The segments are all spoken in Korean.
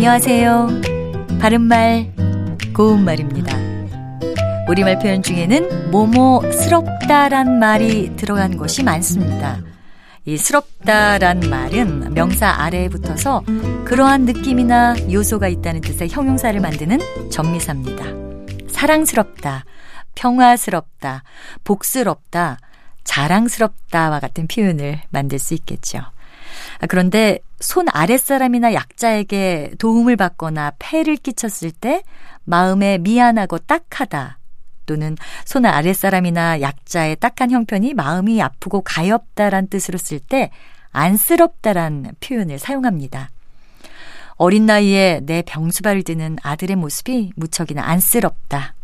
안녕하세요. 바른말, 고운말입니다. 우리말 표현 중에는 뭐뭐스럽다란 말이 들어간 것이 많습니다. 이 스럽다란 말은 명사 아래에 붙어서 그러한 느낌이나 요소가 있다는 뜻의 형용사를 만드는 전미사입니다. 사랑스럽다, 평화스럽다, 복스럽다, 자랑스럽다와 같은 표현을 만들 수 있겠죠. 아, 그런데 손 아랫사람이나 약자에게 도움을 받거나 폐를 끼쳤을 때 마음에 미안하고 딱하다 또는 손 아랫사람이나 약자의 딱한 형편이 마음이 아프고 가엽다란 뜻으로 쓸 때 안쓰럽다란 표현을 사용합니다. 어린 나이에 내 병수발을 드는 아들의 모습이 무척이나 안쓰럽다.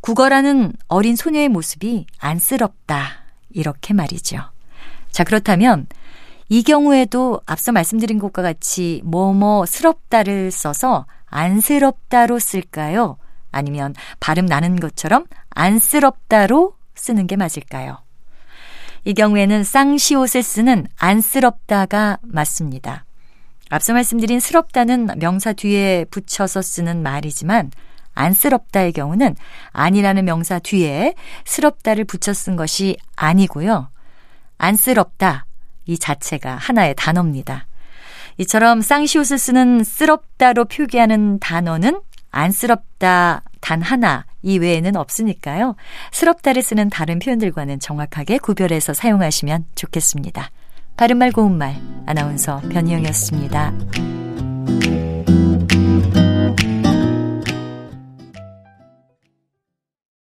국어라는 어린 소녀의 모습이 안쓰럽다. 이렇게 말이죠. 자, 그렇다면 이 경우에도 앞서 말씀드린 것과 같이 뭐뭐스럽다를 써서 안쓰럽다로 쓸까요? 아니면 발음 나는 것처럼 안쓰럽다로 쓰는 게 맞을까요? 이 경우에는 쌍시옷을 쓰는 안쓰럽다가 맞습니다. 앞서 말씀드린 스럽다는 명사 뒤에 붙여서 쓰는 말이지만 안쓰럽다의 경우는 아니라는 명사 뒤에 스럽다를 붙여 쓴 것이 아니고요. 안쓰럽다 이 자체가 하나의 단어입니다. 이처럼 쌍시옷을 쓰는 쓰럽다로 표기하는 단어는 안쓰럽다 단 하나 이외에는 없으니까요. 스럽다를 쓰는 다른 표현들과는 정확하게 구별해서 사용하시면 좋겠습니다. 바른말 고운말 아나운서 변희영이었습니다.